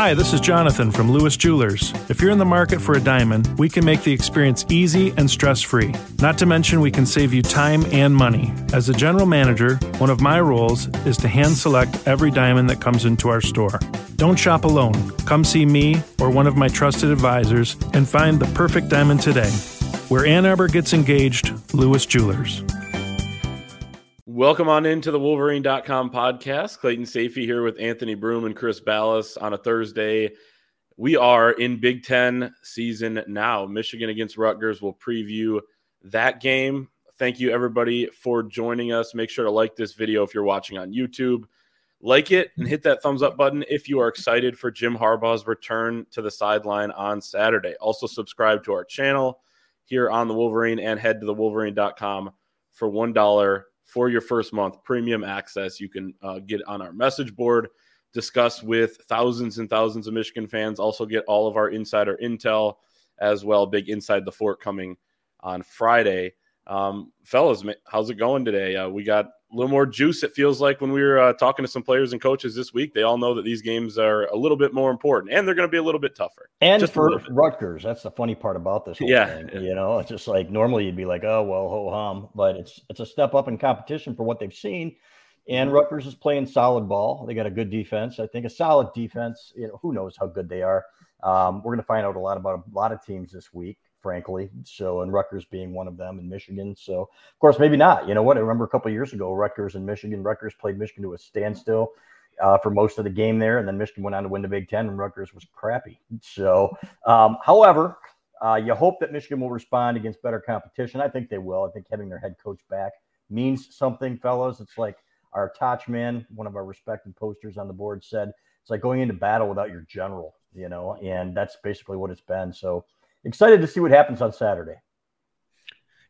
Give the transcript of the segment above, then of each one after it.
Hi, this is Jonathan from Lewis Jewelers. If you're in the market for a diamond, we can make the experience easy and stress free. Not to mention, we can save you time and money. As a general manager, one of my roles is to hand select every diamond that comes into our store. Don't shop alone. Come see me or one of my trusted advisors and find the perfect diamond today. Where Ann Arbor gets engaged, Lewis Jewelers. Welcome on into the Wolverine.com podcast. Clayton Sayfie here with Anthony Broome and Chris Balas on a Thursday. We are in Big Ten season now. Michigan against Rutgers. We'll preview that game. Thank you, everybody, for joining us. Make sure to like this video if you're watching on YouTube. Like it and hit that thumbs up button if you are excited for Jim Harbaugh's return to the sideline on Saturday. Also, subscribe to our channel here on the Wolverine and head to the Wolverine.com for $1 for your first month premium access. You can uh, get on our message board, discuss with thousands and thousands of Michigan fans, also get all of our insider intel as well. Big Inside the Fort coming on Friday. Um, fellas, how's it going today? Uh, we got a little more juice. It feels like when we were uh, talking to some players and coaches this week, they all know that these games are a little bit more important and they're going to be a little bit tougher. And just for Rutgers, that's the funny part about this. yeah, thing, you know, it's just like normally you'd be like, oh well, ho hum, but it's it's a step up in competition for what they've seen. And mm-hmm. Rutgers is playing solid ball. They got a good defense. I think a solid defense. You know, who knows how good they are. Um, we're going to find out a lot about a lot of teams this week frankly. So, and Rutgers being one of them in Michigan. So, of course, maybe not. You know what? I remember a couple years ago, Rutgers and Michigan. Rutgers played Michigan to a standstill uh, for most of the game there, and then Michigan went on to win the Big Ten, and Rutgers was crappy. So, um, however, uh, you hope that Michigan will respond against better competition. I think they will. I think having their head coach back means something, fellows. It's like our touch man, one of our respected posters on the board, said it's like going into battle without your general, you know, and that's basically what it's been. So, excited to see what happens on Saturday.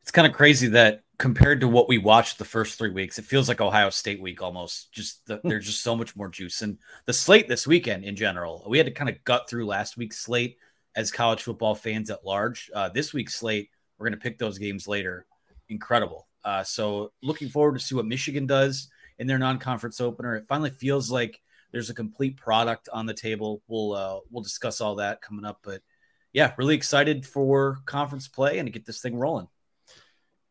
It's kind of crazy that compared to what we watched the first three weeks, it feels like Ohio State week almost. Just the, there's just so much more juice, and the slate this weekend in general. We had to kind of gut through last week's slate as college football fans at large. Uh, this week's slate, we're going to pick those games later. Incredible. Uh, so looking forward to see what Michigan does in their non-conference opener. It finally feels like there's a complete product on the table. We'll uh, we'll discuss all that coming up, but yeah, really excited for conference play and to get this thing rolling.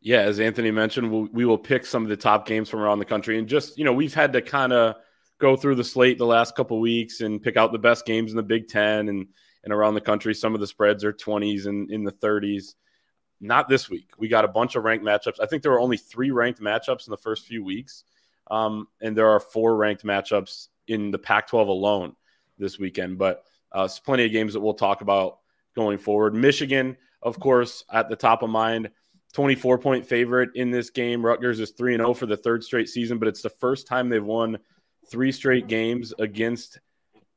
Yeah, as Anthony mentioned, we'll, we will pick some of the top games from around the country, and just you know, we've had to kind of go through the slate the last couple weeks and pick out the best games in the Big Ten and and around the country. Some of the spreads are twenties and in the thirties. Not this week. We got a bunch of ranked matchups. I think there were only three ranked matchups in the first few weeks, um, and there are four ranked matchups in the Pac-12 alone this weekend. But uh, plenty of games that we'll talk about going forward. Michigan, of course, at the top of mind. 24 point favorite in this game. Rutgers is 3 0 for the third straight season, but it's the first time they've won three straight games against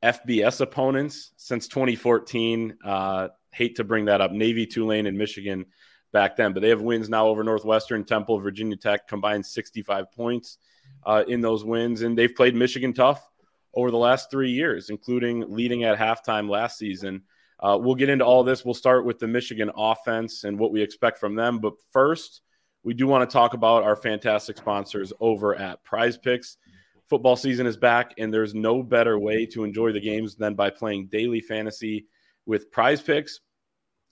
FBS opponents since 2014. Uh, hate to bring that up. Navy, Tulane, and Michigan back then, but they have wins now over Northwestern, Temple, Virginia Tech, combined 65 points uh, in those wins. And they've played Michigan tough over the last three years, including leading at halftime last season. Uh, we'll get into all this. We'll start with the Michigan offense and what we expect from them. But first, we do want to talk about our fantastic sponsors over at PrizePicks. Football season is back, and there's no better way to enjoy the games than by playing daily fantasy with PrizePicks.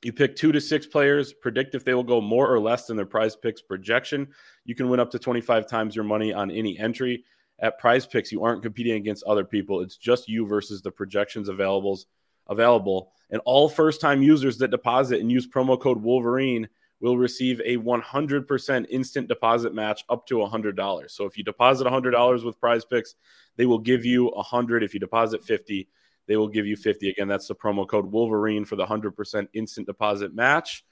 You pick two to six players, predict if they will go more or less than their PrizePicks projection. You can win up to 25 times your money on any entry. At PrizePicks, you aren't competing against other people. It's just you versus the projections available available. And all first time users that deposit and use promo code Wolverine will receive a 100% instant deposit match up to $100. So if you deposit $100 with PrizePicks, they will give you 100. If you deposit 50, they will give you 50. Again, that's the promo code Wolverine for the 100% instant deposit match.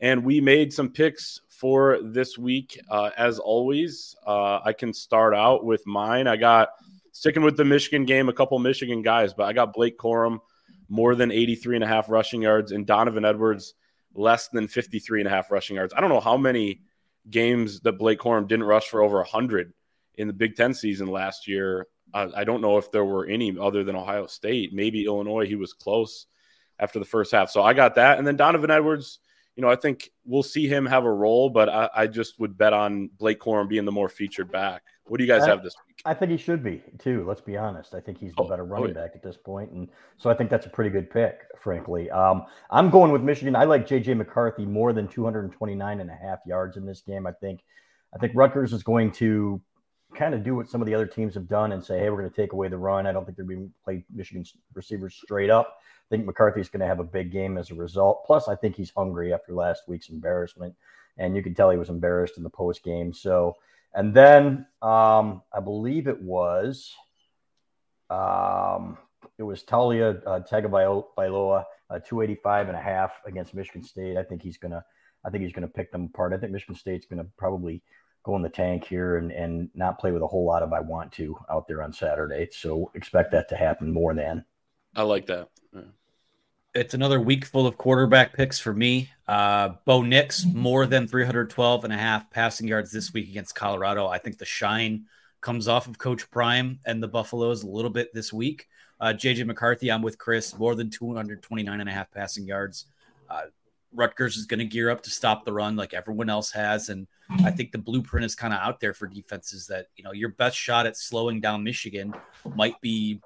And we made some picks for this week. Uh, as always, uh, I can start out with mine. I got sticking with the Michigan game, a couple Michigan guys, but I got Blake Corum more than 83 and a half rushing yards, and Donovan Edwards less than 53 and a half rushing yards. I don't know how many games that Blake Corum didn't rush for over 100 in the Big Ten season last year. Uh, I don't know if there were any other than Ohio State. Maybe Illinois, he was close after the first half. So I got that. And then Donovan Edwards, you know, I think we'll see him have a role, but I, I just would bet on Blake Corum being the more featured back. What do you guys I, have this week? I think he should be too. Let's be honest. I think he's the oh, better running oh, yeah. back at this point, and so I think that's a pretty good pick. Frankly, um, I'm going with Michigan. I like JJ McCarthy more than 229 and a half yards in this game. I think, I think Rutgers is going to kind of do what some of the other teams have done and say, hey, we're going to take away the run. I don't think they're going to play Michigan receivers straight up. I think McCarthy's going to have a big game as a result. Plus, I think he's hungry after last week's embarrassment, and you can tell he was embarrassed in the post game. So, and then um, I believe it was um, it was Taulia uh, Tagovailoa, uh, 285 and a half against Michigan State. I think he's gonna I think he's gonna pick them apart. I think Michigan State's gonna probably go in the tank here and, and not play with a whole lot of I want to out there on Saturday. So expect that to happen more than. I like that. Yeah. It's another week full of quarterback picks for me. Uh, Bo Nix, more than 312 and a half passing yards this week against Colorado. I think the shine comes off of Coach Prime and the Buffaloes a little bit this week. Uh, JJ McCarthy, I'm with Chris, more than 229 and a half passing yards. Uh, Rutgers is going to gear up to stop the run like everyone else has. And I think the blueprint is kind of out there for defenses that, you know, your best shot at slowing down Michigan might be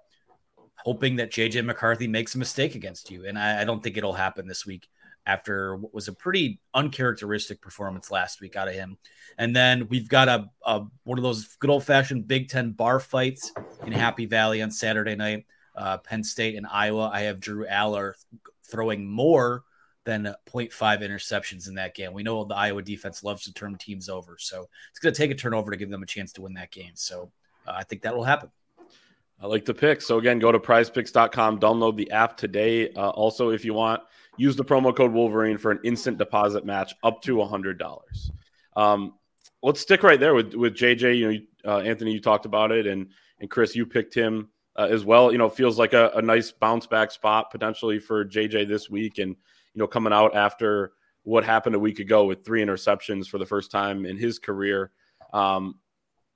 hoping that JJ McCarthy makes a mistake against you. And I, I don't think it'll happen this week after what was a pretty uncharacteristic performance last week out of him. And then we've got a, a one of those good old fashioned Big Ten bar fights in Happy Valley on Saturday night. Uh, Penn State and Iowa. I have Drew Allar throwing more than 0.5 interceptions in that game. We know the Iowa defense loves to turn teams over, so it's going to take a turnover to give them a chance to win that game. So uh, I think that will happen. I like the pick. So again, go to prizepicks.com, download the app today. Uh, also, if you want, use the promo code Wolverine for an instant deposit match up to $100. Um, let's stick right there with, with JJ. You know, uh, Anthony, you talked about it, and, and Chris, you picked him uh, as well. You know, feels like a, a nice bounce back spot potentially for JJ this week. And you know, coming out after what happened a week ago with three interceptions for the first time in his career. Um,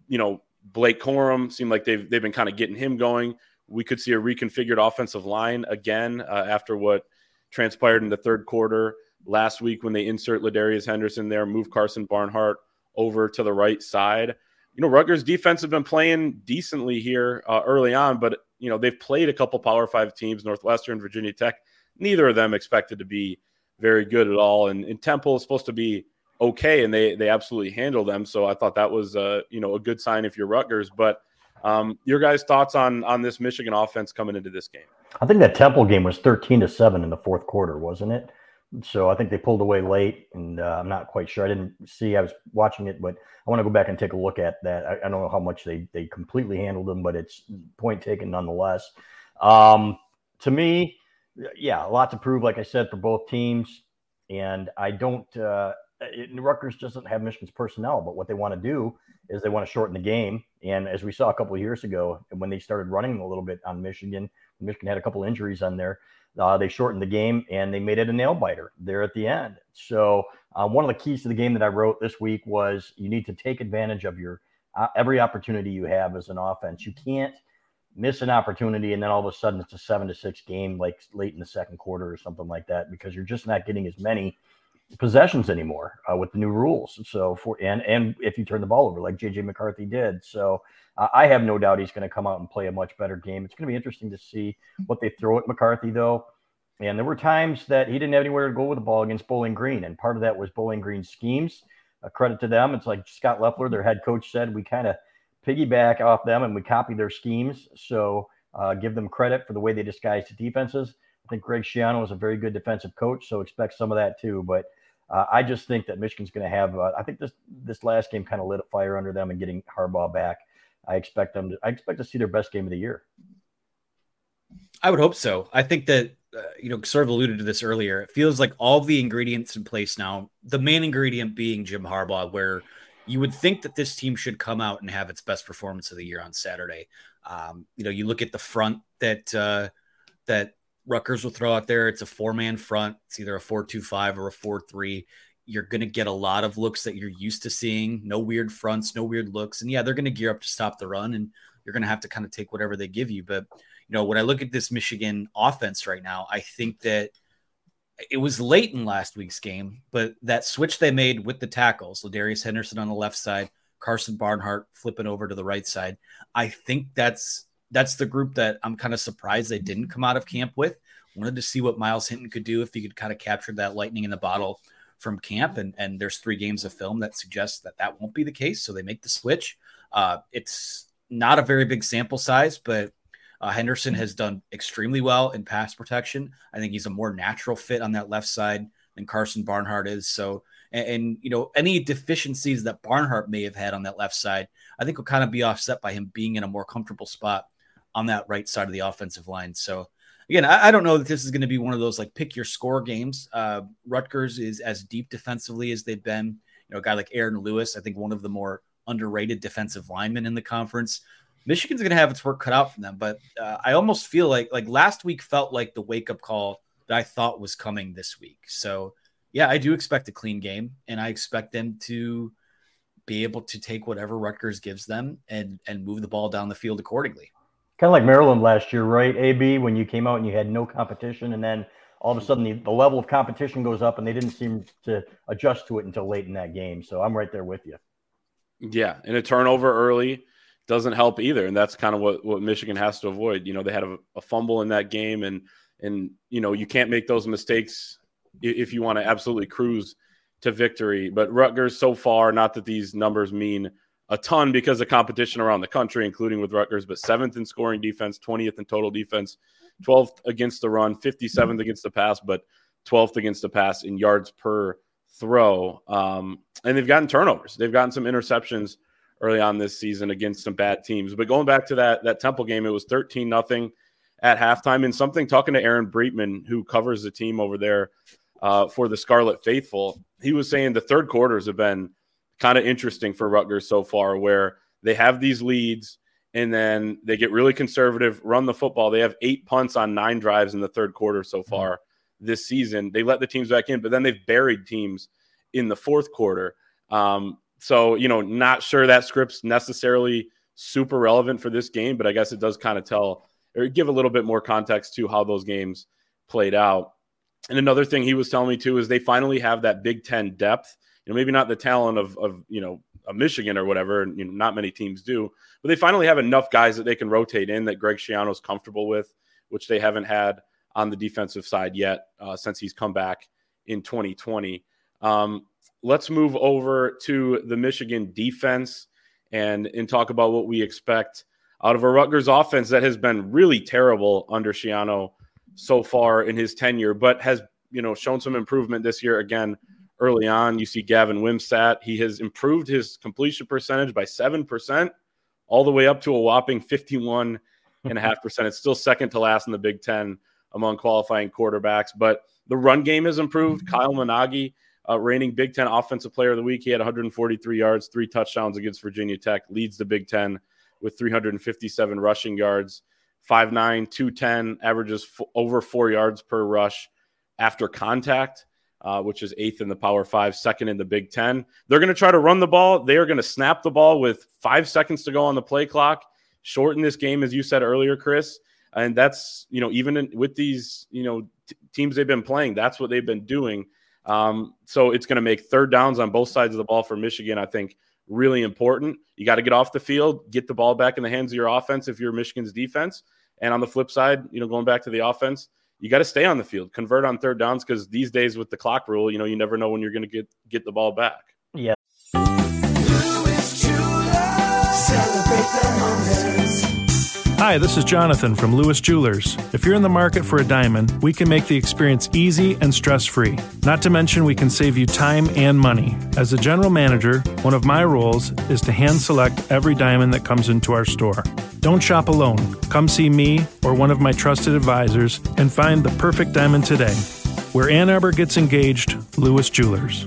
you know, Blake Corum seemed like they've they've been kind of getting him going. We could see a reconfigured offensive line again uh, after what transpired in the third quarter last week when they insert Ladarius Henderson there, move Karsen Barnhart over to the right side. You know, Rutgers defense have been playing decently here uh, early on, but you know they've played a couple Power Five teams, Northwestern, Virginia Tech neither of them expected to be very good at all. And, and Temple is supposed to be okay, and they they absolutely handle them. So I thought that was uh, you know a good sign if you're Rutgers. But um, your guys' thoughts on on this Michigan offense coming into this game? I think that Temple game was 13 to seven in the fourth quarter, wasn't it? So I think they pulled away late, and uh, I'm not quite sure. I didn't see. I was watching it, but I want to go back and take a look at that. I, I don't know how much they they completely handled them, but it's point taken nonetheless. Um, to me, yeah, a lot to prove, like I said, for both teams. And I don't, uh, it, Rutgers doesn't have Michigan's personnel, but what they want to do is they want to shorten the game. And as we saw a couple of years ago, when they started running a little bit on Michigan, Michigan had a couple injuries on there. Uh, they shortened the game and they made it a nail biter there at the end. So uh, one of the keys to the game that I wrote this week was you need to take advantage of your uh, every opportunity you have as an offense. You can't miss an opportunity and then all of a sudden it's a seven to six game like late in the second quarter or something like that because you're just not getting as many possessions anymore uh, with the new rules. So for and and if you turn the ball over like jj mccarthy did. So uh, i have no doubt he's going to come out and play a much better game. It's going to be interesting to see what they throw at mccarthy though. And there were times that he didn't have anywhere to go with the ball against bowling green and part of that was bowling green schemes. A credit to them. It's like scott Loeffler, their head coach said we kind of piggyback off them and we copy their schemes. So uh, give them credit for the way they disguise the defenses. I think Greg Schiano is a very good defensive coach, so expect some of that too. But uh, I just think that Michigan's going to have. Uh, I think this this last game kind of lit a fire under them and getting Harbaugh back. I expect them. To, I expect to see their best game of the year. I would hope so. I think that uh, you know, sort of alluded to this earlier. It feels like all the ingredients in place now. The main ingredient being Jim Harbaugh, where you would think that this team should come out and have its best performance of the year on Saturday. Um, you know, you look at the front that uh, that Rutgers will throw out there. It's a four man front. It's either a four two five or a four three. You're going to get a lot of looks that you're used to seeing. No weird fronts, no weird looks, and yeah, they're going to gear up to stop the run, and you're going to have to kind of take whatever they give you. But you know, when I look at this Michigan offense right now, I think that it was late in last week's game, but that switch they made with the tackles, Ladarius Henderson on the left side, Karsen Barnhart flipping over to the right side. I think that's that's the group that I'm kind of surprised they didn't come out of camp with. Wanted to see what Myles Hinton could do if he could kind of capture that lightning in the bottle from camp. And, and there's three games of film that suggests that that won't be the case. So they make the switch. Uh, it's not a very big sample size, but uh, Henderson has done extremely well in pass protection. I think he's a more natural fit on that left side than Karsen Barnhart is. So, and, and, you know, any deficiencies that Barnhart may have had on that left side, I think will kind of be offset by him being in a more comfortable spot on that right side of the offensive line. So, again, I, I don't know that this is going to be one of those like pick your score games. Uh, Rutgers is as deep defensively as they've been. You know, a guy like Aaron Lewis, I think one of the more underrated defensive linemen in the conference. Michigan's going to have its work cut out for them, but uh, I almost feel like like last week felt like the wake up call that I thought was coming this week. So yeah, I do expect a clean game, and I expect them to be able to take whatever Rutgers gives them and and move the ball down the field accordingly. Kind of like Maryland last year, right? AB when you came out and you had no competition, and then all of a mm-hmm. sudden the, the level of competition goes up, and they didn't seem to adjust to it until late in that game. So I'm right there with you. Yeah, and a turnover early doesn't help either, and that's kind of what what Michigan has to avoid. You know, they had a, a fumble in that game, and and you know you can't make those mistakes if you want to absolutely cruise to victory. But Rutgers so far, not that these numbers mean a ton because of competition around the country, including with Rutgers, but seventh in scoring defense, 20th in total defense, 12th against the run, 57th against the pass, but 12th against the pass in yards per throw. Um, and they've gotten turnovers. They've gotten some interceptions early on this season against some bad teams. But going back to that that Temple game, it was 13 nothing at halftime. And something talking to Aaron Breitman, who covers the team over there uh, for the Scarlet Faithful, he was saying the third quarters have been kind of interesting for Rutgers so far, where they have these leads and then they get really conservative, run the football. They have eight punts on nine drives in the third quarter so far mm-hmm. this season. They let the teams back in, but then they've buried teams in the fourth quarter. Um, so, you know, not sure that script's necessarily super relevant for this game, but I guess it does kind of tell or give a little bit more context to how those games played out. And another thing he was telling me too is they finally have that Big Ten depth. You know, maybe not the talent of, of you know, a Michigan or whatever, and you know, not many teams do, but they finally have enough guys that they can rotate in that Greg Schiano's comfortable with, which they haven't had on the defensive side yet uh, since he's come back in 2020. Um, let's move over to the Michigan defense and and talk about what we expect out of a Rutgers offense that has been really terrible under Schiano so far in his tenure, but has you know shown some improvement this year again early on. You see Gavin Wimsatt; he has improved his completion percentage by seven percent, all the way up to a whopping fifty-one and a half percent. It's still second to last in the Big Ten among qualifying quarterbacks, but the run game has improved. Kyle Monangai uh, reigning Big Ten Offensive Player of the Week. He had 143 yards, three touchdowns against Virginia Tech, leads the Big Ten with 357 rushing yards, 5'9, 210, averages f- over four yards per rush after contact. Uh, which is eighth in the Power Five, second in the Big Ten. They're going to try to run the ball. They are going to snap the ball with five seconds to go on the play clock, shorten this game, as you said earlier, Chris. And that's you know even in, with these you know t- teams they've been playing, that's what they've been doing. Um, so it's going to make third downs on both sides of the ball for Michigan, I think, really important. You got to get off the field, get the ball back in the hands of your offense if you're Michigan's defense. And on the flip side, you know, going back to the offense, you got to stay on the field, convert on third downs because these days with the clock rule, you know, you never know when you're going to get get the ball back. Yeah. Hi, this is Jonathan from Lewis Jewelers. If you're in the market for a diamond, we can make the experience easy and stress free. Not to mention, we can save you time and money. As a general manager, one of my roles is to hand select every diamond that comes into our store. Don't shop alone. Come see me or one of my trusted advisors and find the perfect diamond today. Where Ann Arbor gets engaged, Lewis Jewelers.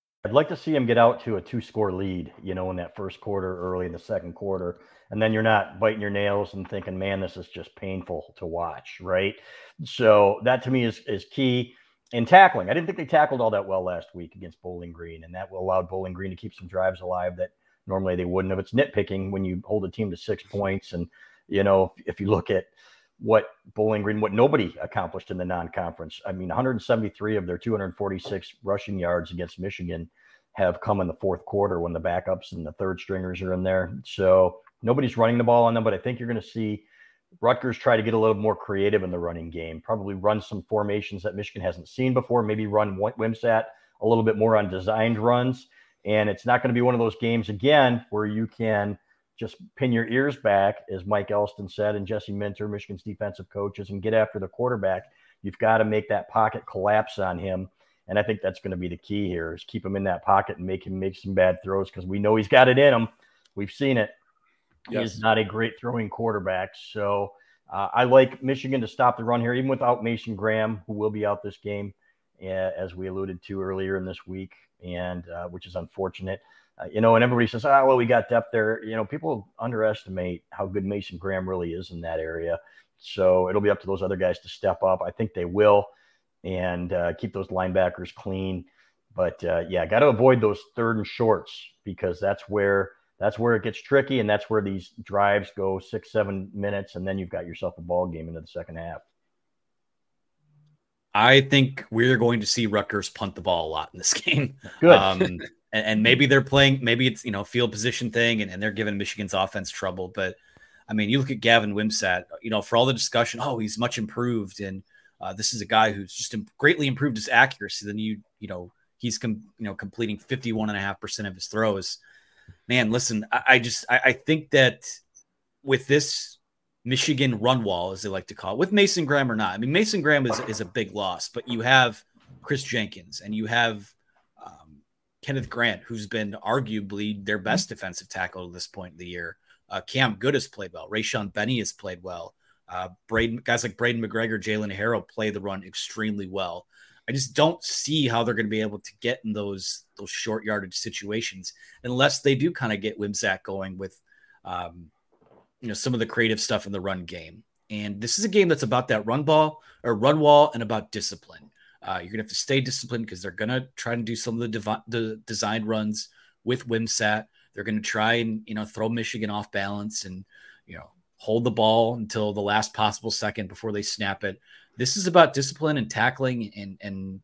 I'd like to see him get out to a two score lead, you know, in that first quarter, early in the second quarter. And then you're not biting your nails and thinking, man, this is just painful to watch, right? So that to me is, is key. In tackling, I didn't think they tackled all that well last week against Bowling Green, and that allowed Bowling Green to keep some drives alive that normally they wouldn't have. It's nitpicking when you hold a team to six points. And, you know, if, if you look at what Bowling Green, what nobody accomplished in the non-conference. I mean, 173 of their 246 rushing yards against Michigan have come in the fourth quarter when the backups and the third stringers are in there. So nobody's running the ball on them, but I think you're going to see Rutgers try to get a little more creative in the running game. Probably run some formations that Michigan hasn't seen before. Maybe run Wimsatt a little bit more on designed runs. And it's not going to be one of those games again where you can – just pin your ears back, as Mike Elston said, and Jesse Minter, Michigan's defensive coaches, and get after the quarterback. You've got to make that pocket collapse on him. And I think that's going to be the key here is keep him in that pocket and make him make some bad throws because we know he's got it in him. We've seen it. Yes. He's not a great throwing quarterback. So uh, I like Michigan to stop the run here, even without Mason Graham, who will be out this game, uh, as we alluded to earlier in this week, and uh, which is unfortunate. Uh, you know, and everybody says, "Ah, oh, well, we got depth there." You know, people underestimate how good Mason Graham really is in that area. So it'll be up to those other guys to step up. I think they will, and uh, keep those linebackers clean. But uh, yeah, got to avoid those third and shorts because that's where that's where it gets tricky, and that's where these drives go six, seven minutes, and then you've got yourself a ball game into the second half. I think we're going to see Rutgers punt the ball a lot in this game. Good. Um, and, and maybe they're playing, maybe it's you know field position thing, and, and they're giving Michigan's offense trouble. But I mean, you look at Gavin Wimsatt, you know, for all the discussion, oh, he's much improved, and uh, this is a guy who's just greatly improved his accuracy. Then you, you know, he's com- you know completing fifty one and a half percent of his throws. Man, listen, I, I just I, I think that with this Michigan run wall, as they like to call it, with Mason Graham or not. I mean, Mason Graham is, is a big loss, but you have Chris Jenkins and you have Kenneth Grant, who's been arguably their best defensive tackle at this point in the year. Uh, Cam Goode has played well. Rayshaun Benny has played well. Uh, Braden, guys like Braden McGregor, Jaylen Harrell play the run extremely well. I just don't see how they're going to be able to get in those those short yardage situations unless they do kind of get Wimsatt going with, um, you know, some of the creative stuff in the run game. And this is a game that's about that run ball or run wall and about discipline. Uh, you're gonna have to stay disciplined because they're gonna try and do some of the, the design runs with Wimsatt. They're gonna try and you know throw Michigan off balance and you know hold the ball until the last possible second before they snap it. This is about discipline and tackling and and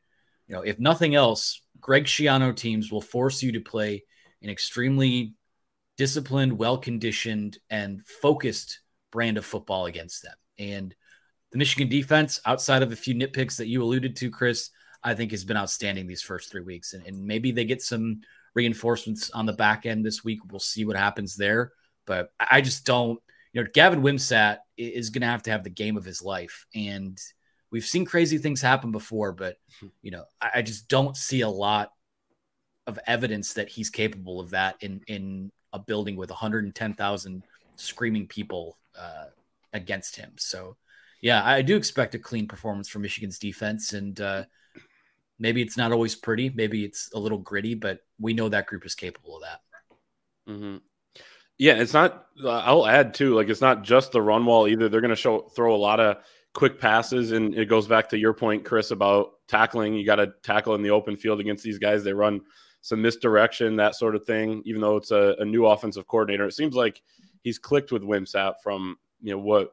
you know if nothing else, Greg Schiano teams will force you to play an extremely disciplined, well conditioned, and focused brand of football against them. And the Michigan defense, outside of a few nitpicks that you alluded to, Chris, I think has been outstanding these first three weeks. And, and maybe they get some reinforcements on the back end this week. We'll see what happens there. But I just don't, you know, Gavin Wimsatt is going to have to have the game of his life. And we've seen crazy things happen before, but, you know, I just don't see a lot of evidence that he's capable of that in, in a building with 110,000 screaming people uh, against him. So, yeah, I do expect a clean performance from Michigan's defense, and uh, maybe it's not always pretty, maybe it's a little gritty, but we know that group is capable of that. Mm-hmm. Yeah, it's not. Uh, I'll add too, like it's not just the run wall either. They're going to show throw a lot of quick passes, and it goes back to your point, Chris, about tackling. You got to tackle in the open field against these guys. They run some misdirection, that sort of thing. Even though it's a, a new offensive coordinator, it seems like he's clicked with Wimsatt from you know what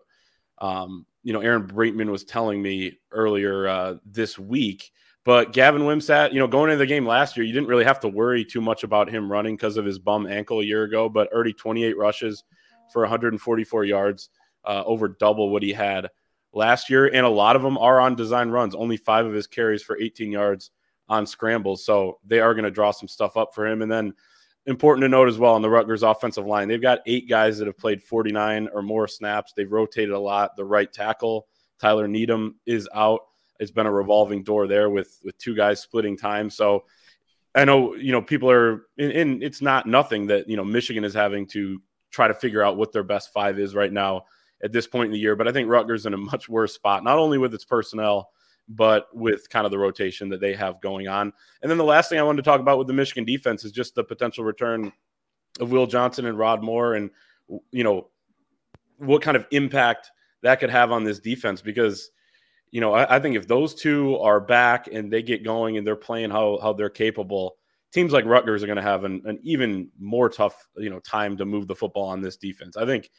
um, you know Aaron Breitman was telling me earlier uh, this week. But Gavin Wimsatt, you know, going into the game last year, you didn't really have to worry too much about him running because of his bum ankle a year ago. But already 28 rushes for 144 yards, uh, over double what he had last year, and a lot of them are on design runs. Only five of his carries for 18 yards on scrambles. So they are going to draw some stuff up for him. And then important to note as well on the Rutgers offensive line, they've got eight guys that have played 49 or more snaps. They've rotated a lot. The right tackle, Tyler Needham, is out. It's been a revolving door there with with two guys splitting time. So I know you know people are, and it's not nothing that you know Michigan is having to try to figure out what their best five is right now at this point in the year. But I think Rutgers in a much worse spot, not only with its personnel but with kind of the rotation that they have going on. And then the last thing I wanted to talk about with the Michigan defense is just the potential return of Will Johnson and Rod Moore and you know what kind of impact that could have on this defense because you know I, I think if those two are back and they get going and they're playing how how they're capable teams like Rutgers are going to have an, an even more tough you know time to move the football on this defense. I think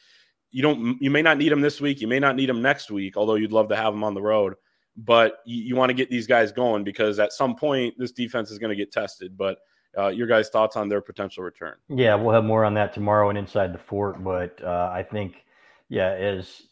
you don't you may not need them this week. You may not need them next week although you'd love to have them on the road but you, you want to get these guys going because at some point this defense is going to get tested. But uh, your guys' thoughts on their potential return? Yeah, we'll have more on that tomorrow and inside the fort. But uh, I think, yeah, as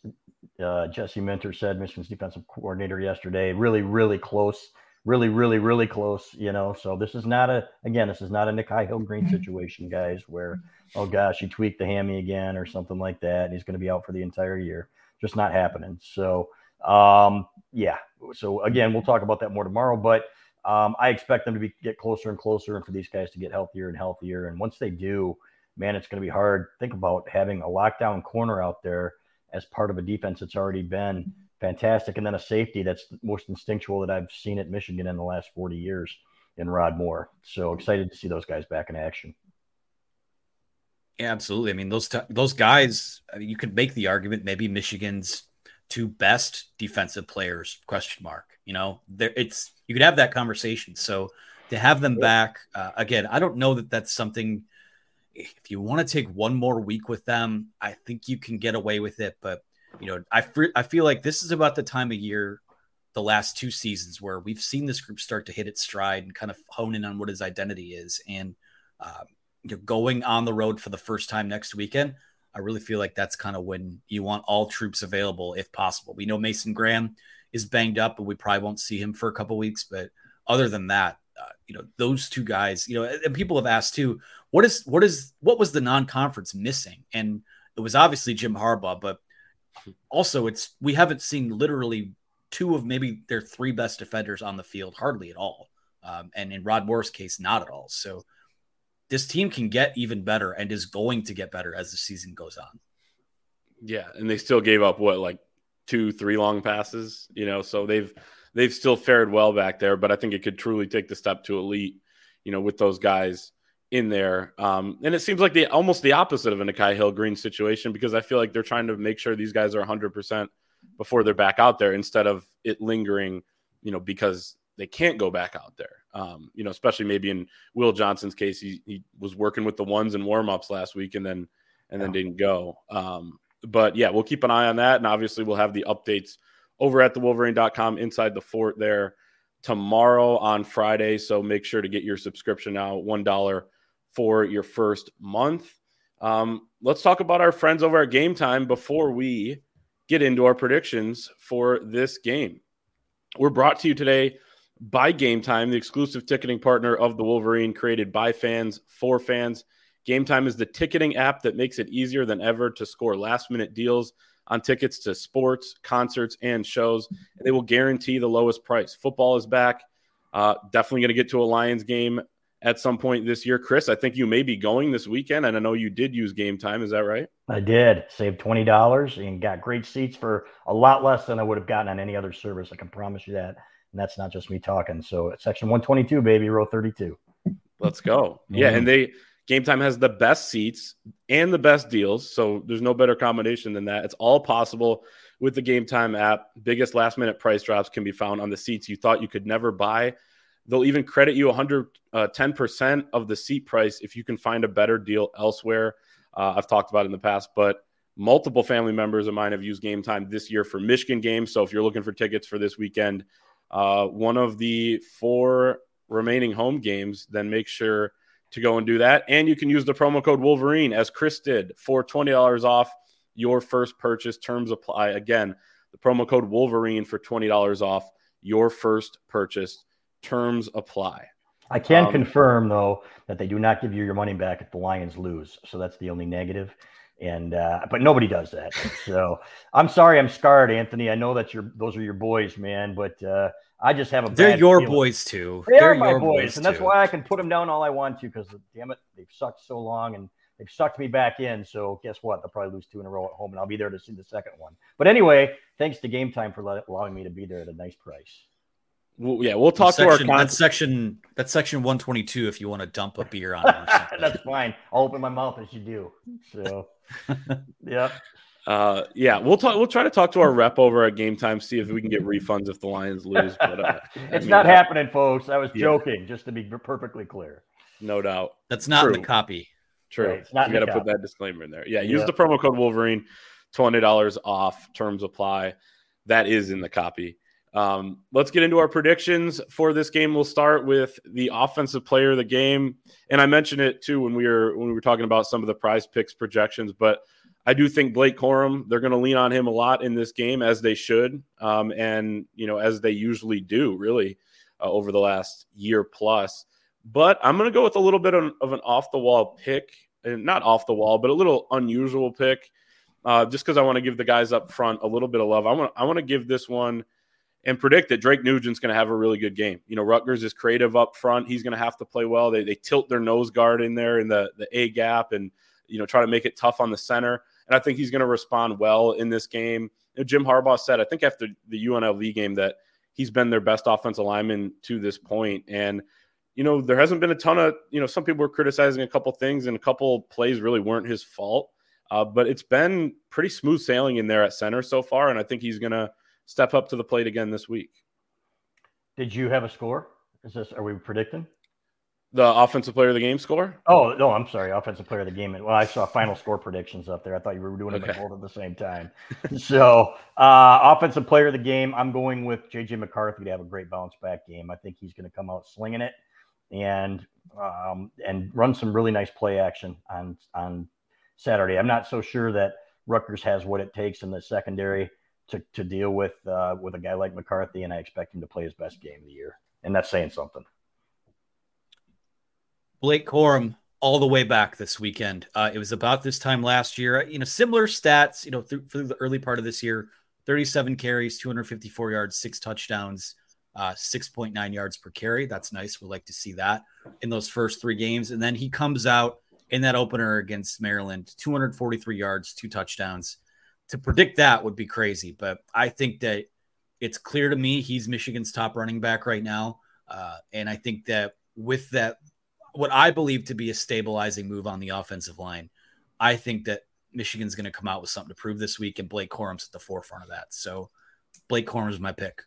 uh, Jesse Minter said, Michigan's defensive coordinator yesterday, really, really close, really, really, really close. You know, so this is not a again, this is not a Nikhai Hill-Green mm-hmm. situation, guys, where oh gosh, he tweaked the hammy again or something like that, and he's going to be out for the entire year. Just not happening. So um, yeah. So again, we'll talk about that more tomorrow. But um, I expect them to be get closer and closer, and for these guys to get healthier and healthier. And once they do, man, it's going to be hard. Think about having a lockdown corner out there as part of a defense that's already been fantastic, and then a safety that's most instinctual that I've seen at Michigan in the last 40 years in Rod Moore. So excited to see those guys back in action. Yeah, absolutely. I mean, those t- those guys. I mean, you could make the argument maybe Michigan's two best defensive players question mark you know? There it's you could have that conversation. So to have them back uh, again i don't know that that's something if you want to take one more week with them i think you can get away with it. But you know i, I feel like this is about the time of year the last two seasons where we've seen this group start to hit its stride and kind of hone in on what his identity is. And uh, you know, going on the road for the first time next weekend I really feel like that's kind of when you want all troops available if possible. We know Mason Graham is banged up, and we probably won't see him for a couple weeks. But other than that, uh, you know, those two guys, you know, and people have asked too, what is what is what was the non-conference missing? And it was obviously Jim Harbaugh, but also it's we haven't seen literally two of maybe their three best defenders on the field, hardly at all. Um, and in Rod Moore's case, not at all. So this team can get even better and is going to get better as the season goes on. Yeah, and they still gave up what like two, three long passes, you know, so they've they've still fared well back there, but I think it could truly take the step to elite, you know, with those guys in there. Um, and it seems like the almost the opposite of a Nikhai Hill-Green situation because I feel like they're trying to make sure these guys are 100% before they're back out there instead of it lingering, you know, because they can't go back out there. Um, you know, especially maybe in Will Johnson's case, he, he was working with the ones and warm ups last week and then and then didn't go. Um, but yeah, we'll keep an eye on that, and obviously we'll have the updates over at the Wolverine.com inside the fort there tomorrow on Friday. So make sure to get your subscription now, one dollar for your first month. Um, let's talk about our friends over at Gametime before we get into our predictions for this game. We're brought to you today by Gametime, the exclusive ticketing partner of the Wolverine, created by fans for fans. Gametime is the ticketing app that makes it easier than ever to score last minute deals on tickets to sports, concerts, and shows. And they will guarantee the lowest price. Football is back. Uh, definitely going to get to a Lions game at some point this year. Chris, I think you may be going this weekend, and I know you did use Gametime. Is that right? I did. Saved twenty dollars and got great seats for a lot less than I would have gotten on any other service. I can promise you that. And that's not just me talking. So section 122, baby, row 32. Let's go. Yeah. And they, Gametime has the best seats and the best deals. So there's no better combination than that. It's all possible with the Gametime app. Biggest last minute price drops can be found on the seats you thought you could never buy. They'll even credit you 110% uh, of the seat price if you can find a better deal elsewhere. Uh, I've talked about it in the past, but multiple family members of mine have used Gametime this year for Michigan games. So if you're looking for tickets for this weekend, uh, one of the four remaining home games, then make sure to go and do that. And you can use the promo code Wolverine, as Chris did, for $20 off your first purchase. Terms apply. Again, the promo code Wolverine for $20 off your first purchase. Terms apply. I can um, confirm though that they do not give you your money back if the Lions lose. So that's the only negative. And uh, but nobody does that. So I'm sorry, I'm scarred, Anthony. I know that you're those are your boys, man. But uh, I just have a. They're your feeling. boys too. They They're are my boys, boys and that's why I can put them down all I want to. Because damn it, they've sucked so long and they've sucked me back in. So guess what? They'll probably lose two in a row at home, and I'll be there to see the second one. But anyway, thanks to Gametime for allowing me to be there at a nice price. Well, yeah, we'll talk section, to our con- that's section that's section 122 if you want to dump a beer on it. that's fine. I'll open my mouth as you do. So, yeah. Uh, yeah, we'll talk. We'll try to talk to our rep over at Gametime, see if we can get refunds if the Lions lose. But uh, it's I mean, not happening, folks. I was yeah. joking, just to be perfectly clear. No doubt. That's not True. in the copy. True. Right, it's not you got to put that disclaimer in there. Yeah, use the promo code Wolverine, twenty dollars off. Terms apply. That is in the copy. Um, let's get into our predictions for this game. We'll start with the offensive player of the game, and I mentioned it too when we were when we were talking about some of the PrizePicks projections. But I do think Blake Corum they're going to lean on him a lot in this game as they should, um, and you know as they usually do, really uh, over the last year plus. But I'm going to go with a little bit of, an off the wall pick, and not off the wall, but a little unusual pick, uh, just because I want to give the guys up front a little bit of love. I want I want to give this one and predict that Drake Nugent's going to have a really good game. You know, Rutgers is creative up front. He's going to have to play well. They, they tilt their nose guard in there in the, the A gap and, you know, try to make it tough on the center. And I think he's going to respond well in this game. You know, Jim Harbaugh said, I think after the UNLV game, that he's been their best offensive lineman to this point. And, you know, there hasn't been a ton of, you know, some people were criticizing a couple things and a couple plays really weren't his fault. Uh, but it's been pretty smooth sailing in there at center so far. And I think he's going to, step up to the plate again this week. Did you have a score? Is this are we predicting? The offensive player of the game score? Oh no, I'm sorry, offensive player of the game. Well, I saw final score predictions up there. I thought you were doing okay. them both at the same time. so, uh, offensive player of the game, I'm going with JJ McCarthy to have a great bounce back game. I think he's going to come out slinging it and um, and run some really nice play action on on Saturday. I'm not so sure that Rutgers has what it takes in the secondary to, to deal with uh, with a guy like McCarthy, and I expect him to play his best game of the year, and that's saying something. Blake Corum all the way back this weekend. Uh, it was about this time last year. You know, similar stats. You know, through, through the early part of this year, 37 carries, 254 yards, six touchdowns, uh, 6.9 yards per carry. That's nice. We like to see that in those first three games, and then he comes out in that opener against Maryland, 243 yards, two touchdowns to predict that would be crazy. But I think that it's clear to me he's Michigan's top running back right now. Uh, and I think that with that, what I believe to be a stabilizing move on the offensive line, I think that Michigan's going to come out with something to prove this week, and Blake Corum's at the forefront of that. So Blake Corum is my pick.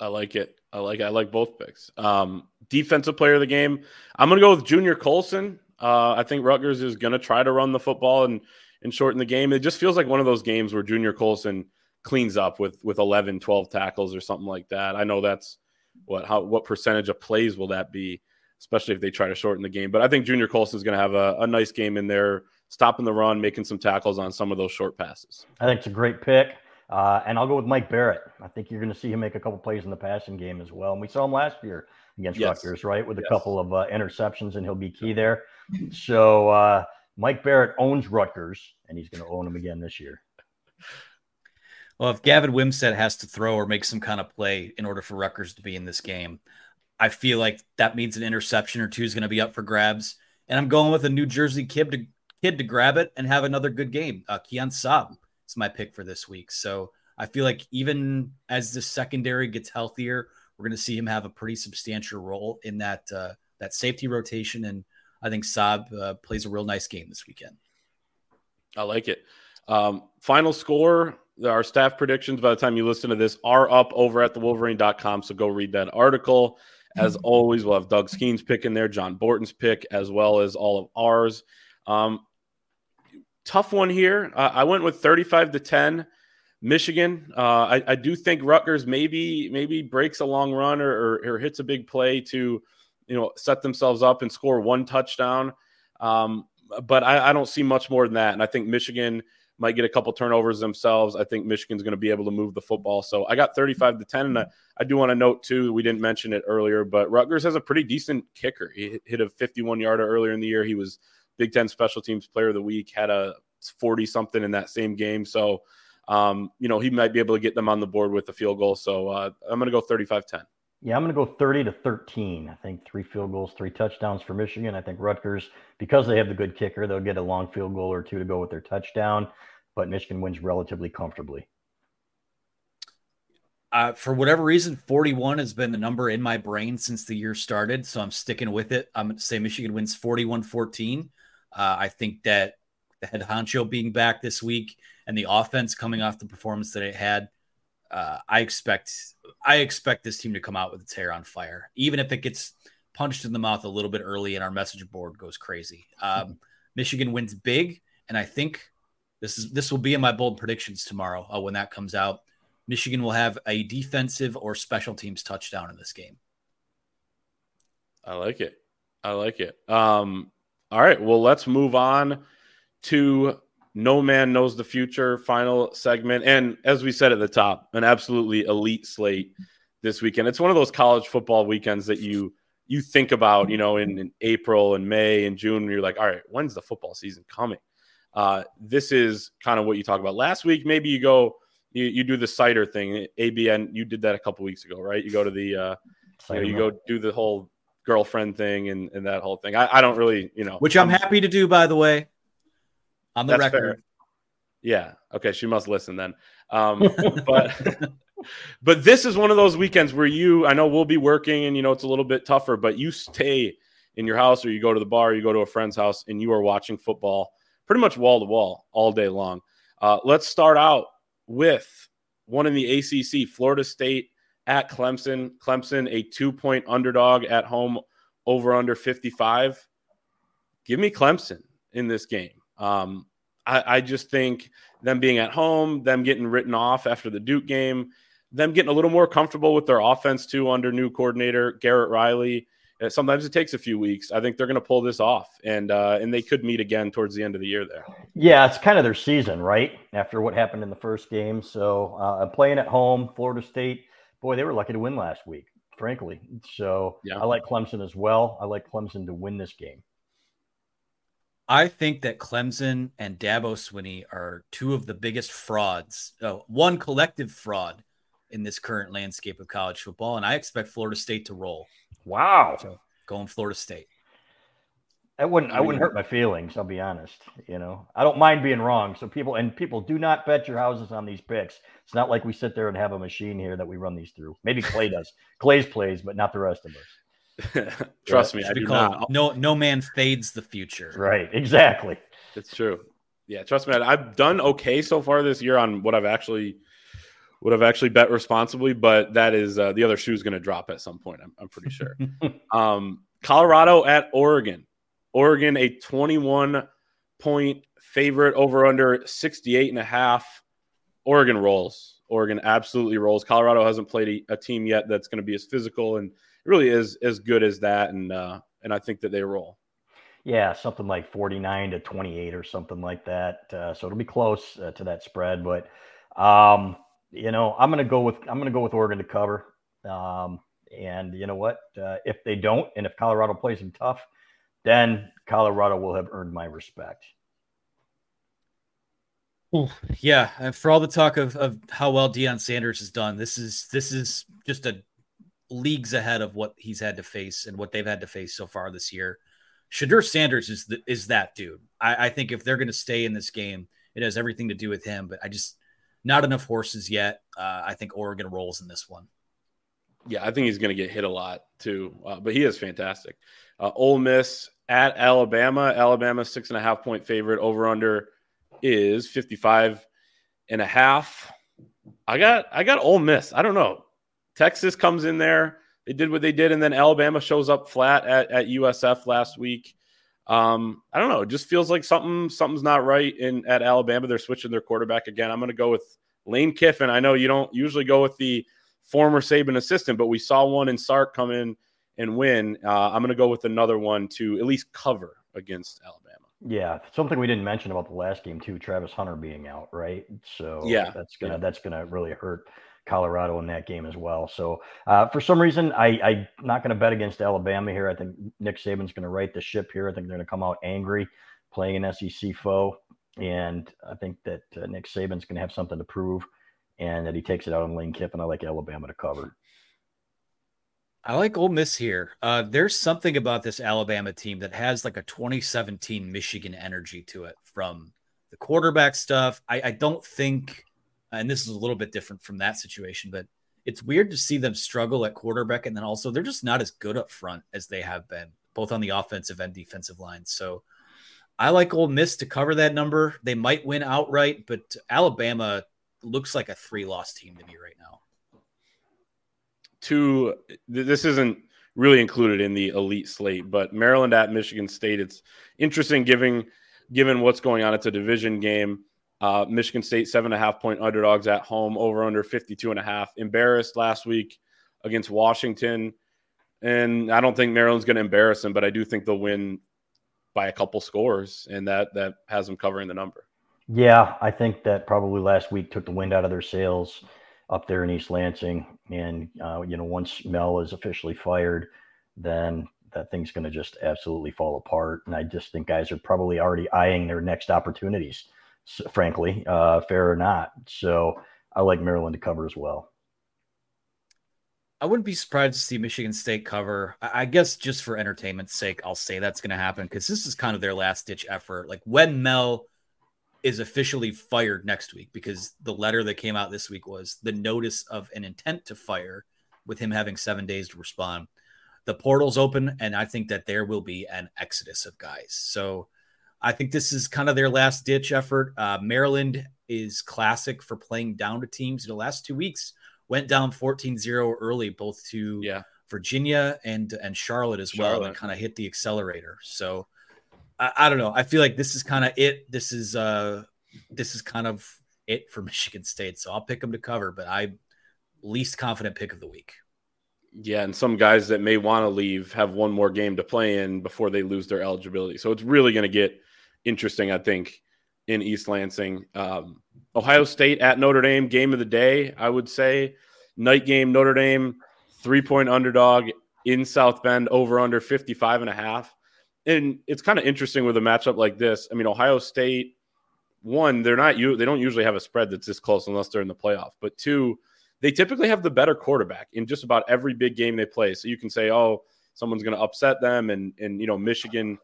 I like it. I like I like both picks. Um, defensive player of the game. I'm going to go with Junior Colson. Uh, I think Rutgers is going to try to run the football and and shorten the game. It just feels like one of those games where Junior Colson cleans up with with 11, 12 tackles or something like that. I know that's what how what percentage of plays will that be, especially if they try to shorten the game. But I think Junior Colson is going to have a, a nice game in there, stopping the run, making some tackles on some of those short passes. I think it's a great pick. Uh, and I'll go with Mike Barrett. I think you're going to see him make a couple plays in the passing game as well. And we saw him last year against yes. Rutgers, right, with a yes. couple of uh, interceptions, and he'll be key there. So uh, Mike Barrett owns Rutgers, and he's going to own them again this year. Well, if Gavin Wimsatt has to throw or make some kind of play in order for Rutgers to be in this game, I feel like that means an interception or two is going to be up for grabs. And I'm going with a New Jersey kid to kid to grab it and have another good game. Uh, Keon Sabb is my pick for this week. So I feel like even as the secondary gets healthier, we're going to see him have a pretty substantial role in that uh, that safety rotation and I think Sabb uh, plays a real nice game this weekend. I like it. Um, final score, our staff predictions by the time you listen to this are up over at thewolverine.com. So go read that article. As mm-hmm. always, we'll have Doug Skene's pick in there, John Borton's pick, as well as all of ours. Um, tough one here. Uh, I went with 35 to 10. Michigan. Uh, I, I, do think Rutgers maybe maybe breaks a long run or, or, or hits a big play to you know, set themselves up and score one touchdown. Um, but I, I, don't see much more than that. And I think Michigan might get a couple turnovers themselves. I think Michigan's going to be able to move the football. So I got 35 to 10. And I, I do want to note, too, we didn't mention it earlier, but Rutgers has a pretty decent kicker. He hit a 51 yarder earlier in the year. He was Big Ten Special Teams Player of the Week, had a 40 something in that same game. So, um, you know, he might be able to get them on the board with a field goal. So uh, I'm going to go 35 10. Yeah, I'm going to go 30 to 13. I think three field goals, three touchdowns for Michigan. I think Rutgers, because they have the good kicker, they'll get a long field goal or two to go with their touchdown, but Michigan wins relatively comfortably. Uh, for whatever reason, 41 has been the number in my brain since the year started. So I'm sticking with it. I'm going to say Michigan wins 41 14. Uh, I think that the head honcho being back this week and the offense coming off the performance that it had uh, I expect I expect this team to come out with its hair on fire, even if it gets punched in the mouth a little bit early and our message board goes crazy. Um, mm-hmm. Michigan wins big, and I think this is this will be in my bold predictions tomorrow uh, when that comes out. Michigan will have a defensive or special teams touchdown in this game. I like it. I like it. Um, all right. Well, let's move on to no man knows the future final segment. And as we said at the top, an absolutely elite slate this weekend. It's one of those college football weekends that you you think about, you know, in, in April and May and June, and you're like, all right, when's the football season coming? Uh, this is kind of what you talk about. Last week, maybe you go, you, you do the cider thing. ABN, you did that a couple weeks ago, right? You go to the, uh, you, know, you go do the whole girlfriend thing and, and that whole thing. I, I don't really, you know, which I'm happy to do, by the way on the That's record. Fair. Yeah. Okay. She must listen then. Um, but but this is one of those weekends where you, I know we'll be working and you know it's a little bit tougher, but you stay in your house or you go to the bar, or you go to a friend's house, and you are watching football pretty much wall to wall all day long. Uh, let's start out with one in the ACC, Florida State at Clemson. Clemson, a two point underdog at home, over under 55. Give me Clemson in this game. Um, I, I just think them being at home, them getting written off after the Duke game, them getting a little more comfortable with their offense too under new coordinator Garrett Riley. Uh, sometimes it takes a few weeks. I think they're going to pull this off, and uh, and they could meet again towards the end of the year. There, yeah, it's kind of their season, right? After what happened in the first game, so uh, playing at home, Florida State, boy, they were lucky to win last week, frankly. So yeah. I like Clemson as well. I like Clemson to win this game. I think that Clemson and Dabo Swinney are two of the biggest frauds, oh, one collective fraud in this current landscape of college football. And I expect Florida State to roll. Wow. So going Florida State. I wouldn't I wouldn't hurt my feelings, I'll be honest. You know, I don't mind being wrong. So people and people do not bet your houses on these picks. It's not like we sit there and have a machine here that we run these through. Maybe Clay does. Clay's plays, but not the rest of us. Trust me, I do not. No, no man fades the future. Right, exactly. It's true. Yeah, trust me, I've done okay so far this year on what I've actually would have actually bet responsibly, but that is uh, the other shoe is going to drop at some point. I'm, I'm pretty sure. um, Colorado at Oregon. Oregon, a 21 point favorite over under 68 and a half. Oregon rolls. Oregon absolutely rolls. Colorado hasn't played a, a team yet that's going to be as physical and really is as good as that, and uh, and I think that they roll. Yeah, something like 49 to 28 or something like that. Uh, so it'll be close uh, to that spread, but um, you know, I'm going to go with I'm going to go with Oregon to cover. Um, and you know what? Uh, if they don't, and if Colorado plays them tough, then Colorado will have earned my respect. Yeah, and for all the talk of, of how well Deion Sanders has done, this is this is just a leagues ahead of what he's had to face and what they've had to face so far this year. Shedeur Sanders is the, is that dude. I, I think if they're going to stay in this game, it has everything to do with him. But I just not enough horses yet. Uh, I think Oregon rolls in this one. Yeah, I think he's going to get hit a lot too. Uh, but he is fantastic. Uh, Ole Miss at Alabama. Alabama six and a half point favorite. Over under is 55 and a half. I got I got Ole Miss. I don't know. Texas comes in there. They did what they did, and then Alabama shows up flat at, at USF last week. Um, I don't know. It just feels like something something's not right in at Alabama. They're switching their quarterback again. I'm going to go with Lane Kiffin. I know you don't usually go with the former Saban assistant, but we saw one in Sark come in and win. Uh, I'm going to go with another one to at least cover against Alabama. Yeah, something we didn't mention about the last game too, Travis Hunter being out, right? So yeah, that's gonna yeah. that's gonna really hurt Colorado in that game as well. So uh, for some reason, I, I'm not going to bet against Alabama here. I think Nick Saban's going to right the ship here. I think they're going to come out angry, playing an SEC foe, and I think that uh, Nick Saban's going to have something to prove, and that he takes it out on Lane Kiffin. I like Alabama to cover. I like Ole Miss here. Uh, there's something about this Alabama team that has like a 2017 Michigan energy to it from the quarterback stuff. I, I don't think, and this is a little bit different from that situation, but it's weird to see them struggle at quarterback. And then also, they're just not as good up front as they have been, both on the offensive and defensive lines. So I like Ole Miss to cover that number. They might win outright, but Alabama looks like a three loss team to me right now two. This isn't really included in the elite slate, but Maryland at Michigan State. It's interesting given given what's going on. It's a division game. Uh, Michigan State seven and a half point underdogs at home, over under 52 and a half. Embarrassed last week against Washington. And I don't think Maryland's going to embarrass them, but I do think they'll win by a couple scores, and that that has them covering the number. Yeah, I think that probably last week took the wind out of their sails up there in East Lansing. And, uh, you know, once Mel is officially fired, then that thing's going to just absolutely fall apart. And I just think guys are probably already eyeing their next opportunities, frankly, uh, fair or not. So I like Maryland to cover as well. I wouldn't be surprised to see Michigan State cover. I guess just for entertainment's sake, I'll say that's going to happen because this is kind of their last ditch effort. Like when Mel is officially fired next week because the letter that came out this week was the notice of an intent to fire with him having seven days to respond. The portal's open, and I think that there will be an exodus of guys. So I think this is kind of their last ditch effort. Uh, Maryland is classic for playing down to teams. The last two weeks went down 14 0 early, both to yeah. Virginia and, and Charlotte as Charlotte. well, and kind of hit the accelerator. So I, I don't know. I feel like this is kind of it. This is uh this is kind of it for Michigan State. So I'll pick them to cover, but I least confident pick of the week. Yeah, and some guys that may want to leave have one more game to play in before they lose their eligibility. So it's really going to get interesting, I think, in East Lansing. Um, Ohio State at Notre Dame, game of the day, I would say. Night game, Notre Dame, three point underdog in South Bend, over under 55 and a half and it's kind of interesting with a matchup like this. I mean, Ohio State, one, they're not you they don't usually have a spread that's this close unless they're in the playoff. But two, they typically have the better quarterback in just about every big game they play. So you can say, oh, someone's going to upset them, and and you know Michigan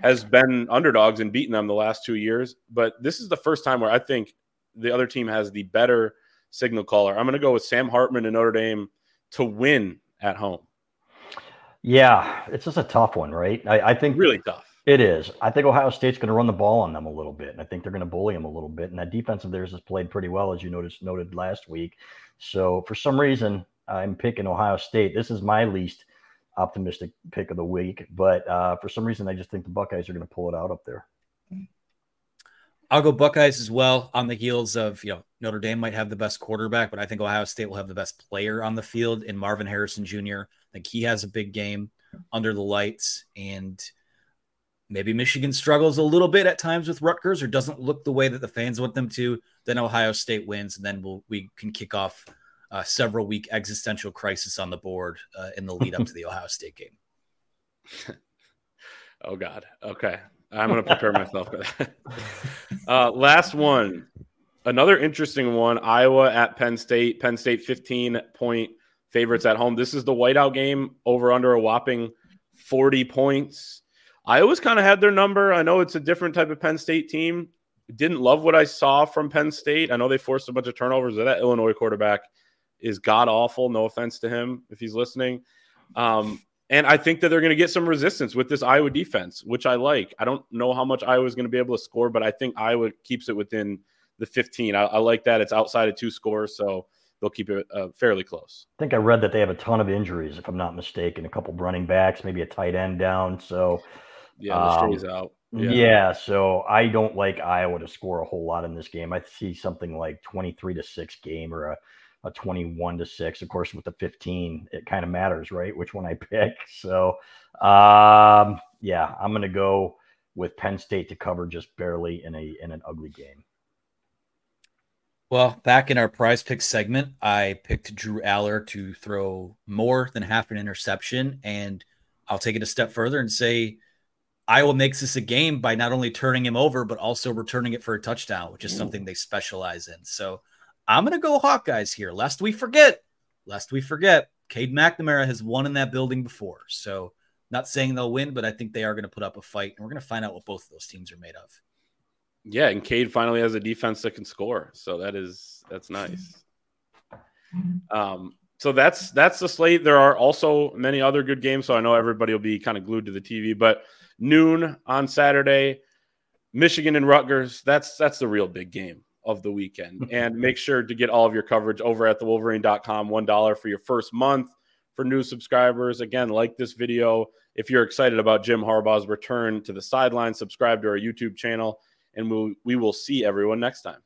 has been underdogs and beaten them the last two years. But this is the first time where I think the other team has the better signal caller. I'm going to go with Sam Hartman and Notre Dame to win at home. Yeah, it's just a tough one, right? I, I think really tough. It is. I think Ohio State's going to run the ball on them a little bit, and I think they're going to bully them a little bit. And that defense of theirs has played pretty well, as you noticed noted last week. So for some reason, I'm picking Ohio State. This is my least optimistic pick of the week, but uh, for some reason, I just think the Buckeyes are going to pull it out up there. I'll go Buckeyes as well on the heels of, you know, Notre Dame might have the best quarterback, but I think Ohio State will have the best player on the field in Marvin Harrison Jr. I think he has a big game under the lights. And maybe Michigan struggles a little bit at times with Rutgers or doesn't look the way that the fans want them to. Then Ohio State wins, and then we'll, we can kick off a several week existential crisis on the board uh, in the lead up to the Ohio State game. oh, God. Okay. I'm going to prepare myself for that. Uh, last one. Another interesting one Iowa at Penn State. Penn State 15 point favorites at home. This is the whiteout game over under a whopping 40 points. I always kind of had their number. I know it's a different type of Penn State team. Didn't love what I saw from Penn State. I know they forced a bunch of turnovers. That Illinois quarterback is god awful. No offense to him if he's listening. Um, and I think that they're going to get some resistance with this Iowa defense, which I like. I don't know how much Iowa is going to be able to score, but I think Iowa keeps it within the 15. I, I like that. It's outside of two scores. So they'll keep it uh, fairly close. I think I read that they have a ton of injuries, if I'm not mistaken. A couple running backs, maybe a tight end down. So yeah, um, out. Yeah. yeah. so I don't like Iowa to score a whole lot in this game. I see something like 23 to six game or a, a 21 to six. Of course, with the 15, it kind of matters, right? Which one I pick. So um, yeah, I'm gonna go with Penn State to cover just barely in a in an ugly game. Well, back in our prize pick segment, I picked Drew Allar to throw more than half an interception. And I'll take it a step further and say Iowa makes this a game by not only turning him over, but also returning it for a touchdown, which is something they specialize in. So I'm going to go Hawkeyes here, lest we forget, lest we forget, Cade McNamara has won in that building before. So not saying they'll win, but I think they are going to put up a fight. And we're going to find out what both of those teams are made of. Yeah, and Cade finally has a defense that can score, so that is that's nice. Um, so that's that's the slate. There are also many other good games, so I know everybody will be kind of glued to the TV. But noon on Saturday, Michigan and Rutgers. That's that's the real big game of the weekend. and make sure to get all of your coverage over at thewolverine.com. One dollar for your first month for new subscribers. Again, like this video if you're excited about Jim Harbaugh's return to the sideline. Subscribe to our YouTube channel and we'll, we will see everyone next time.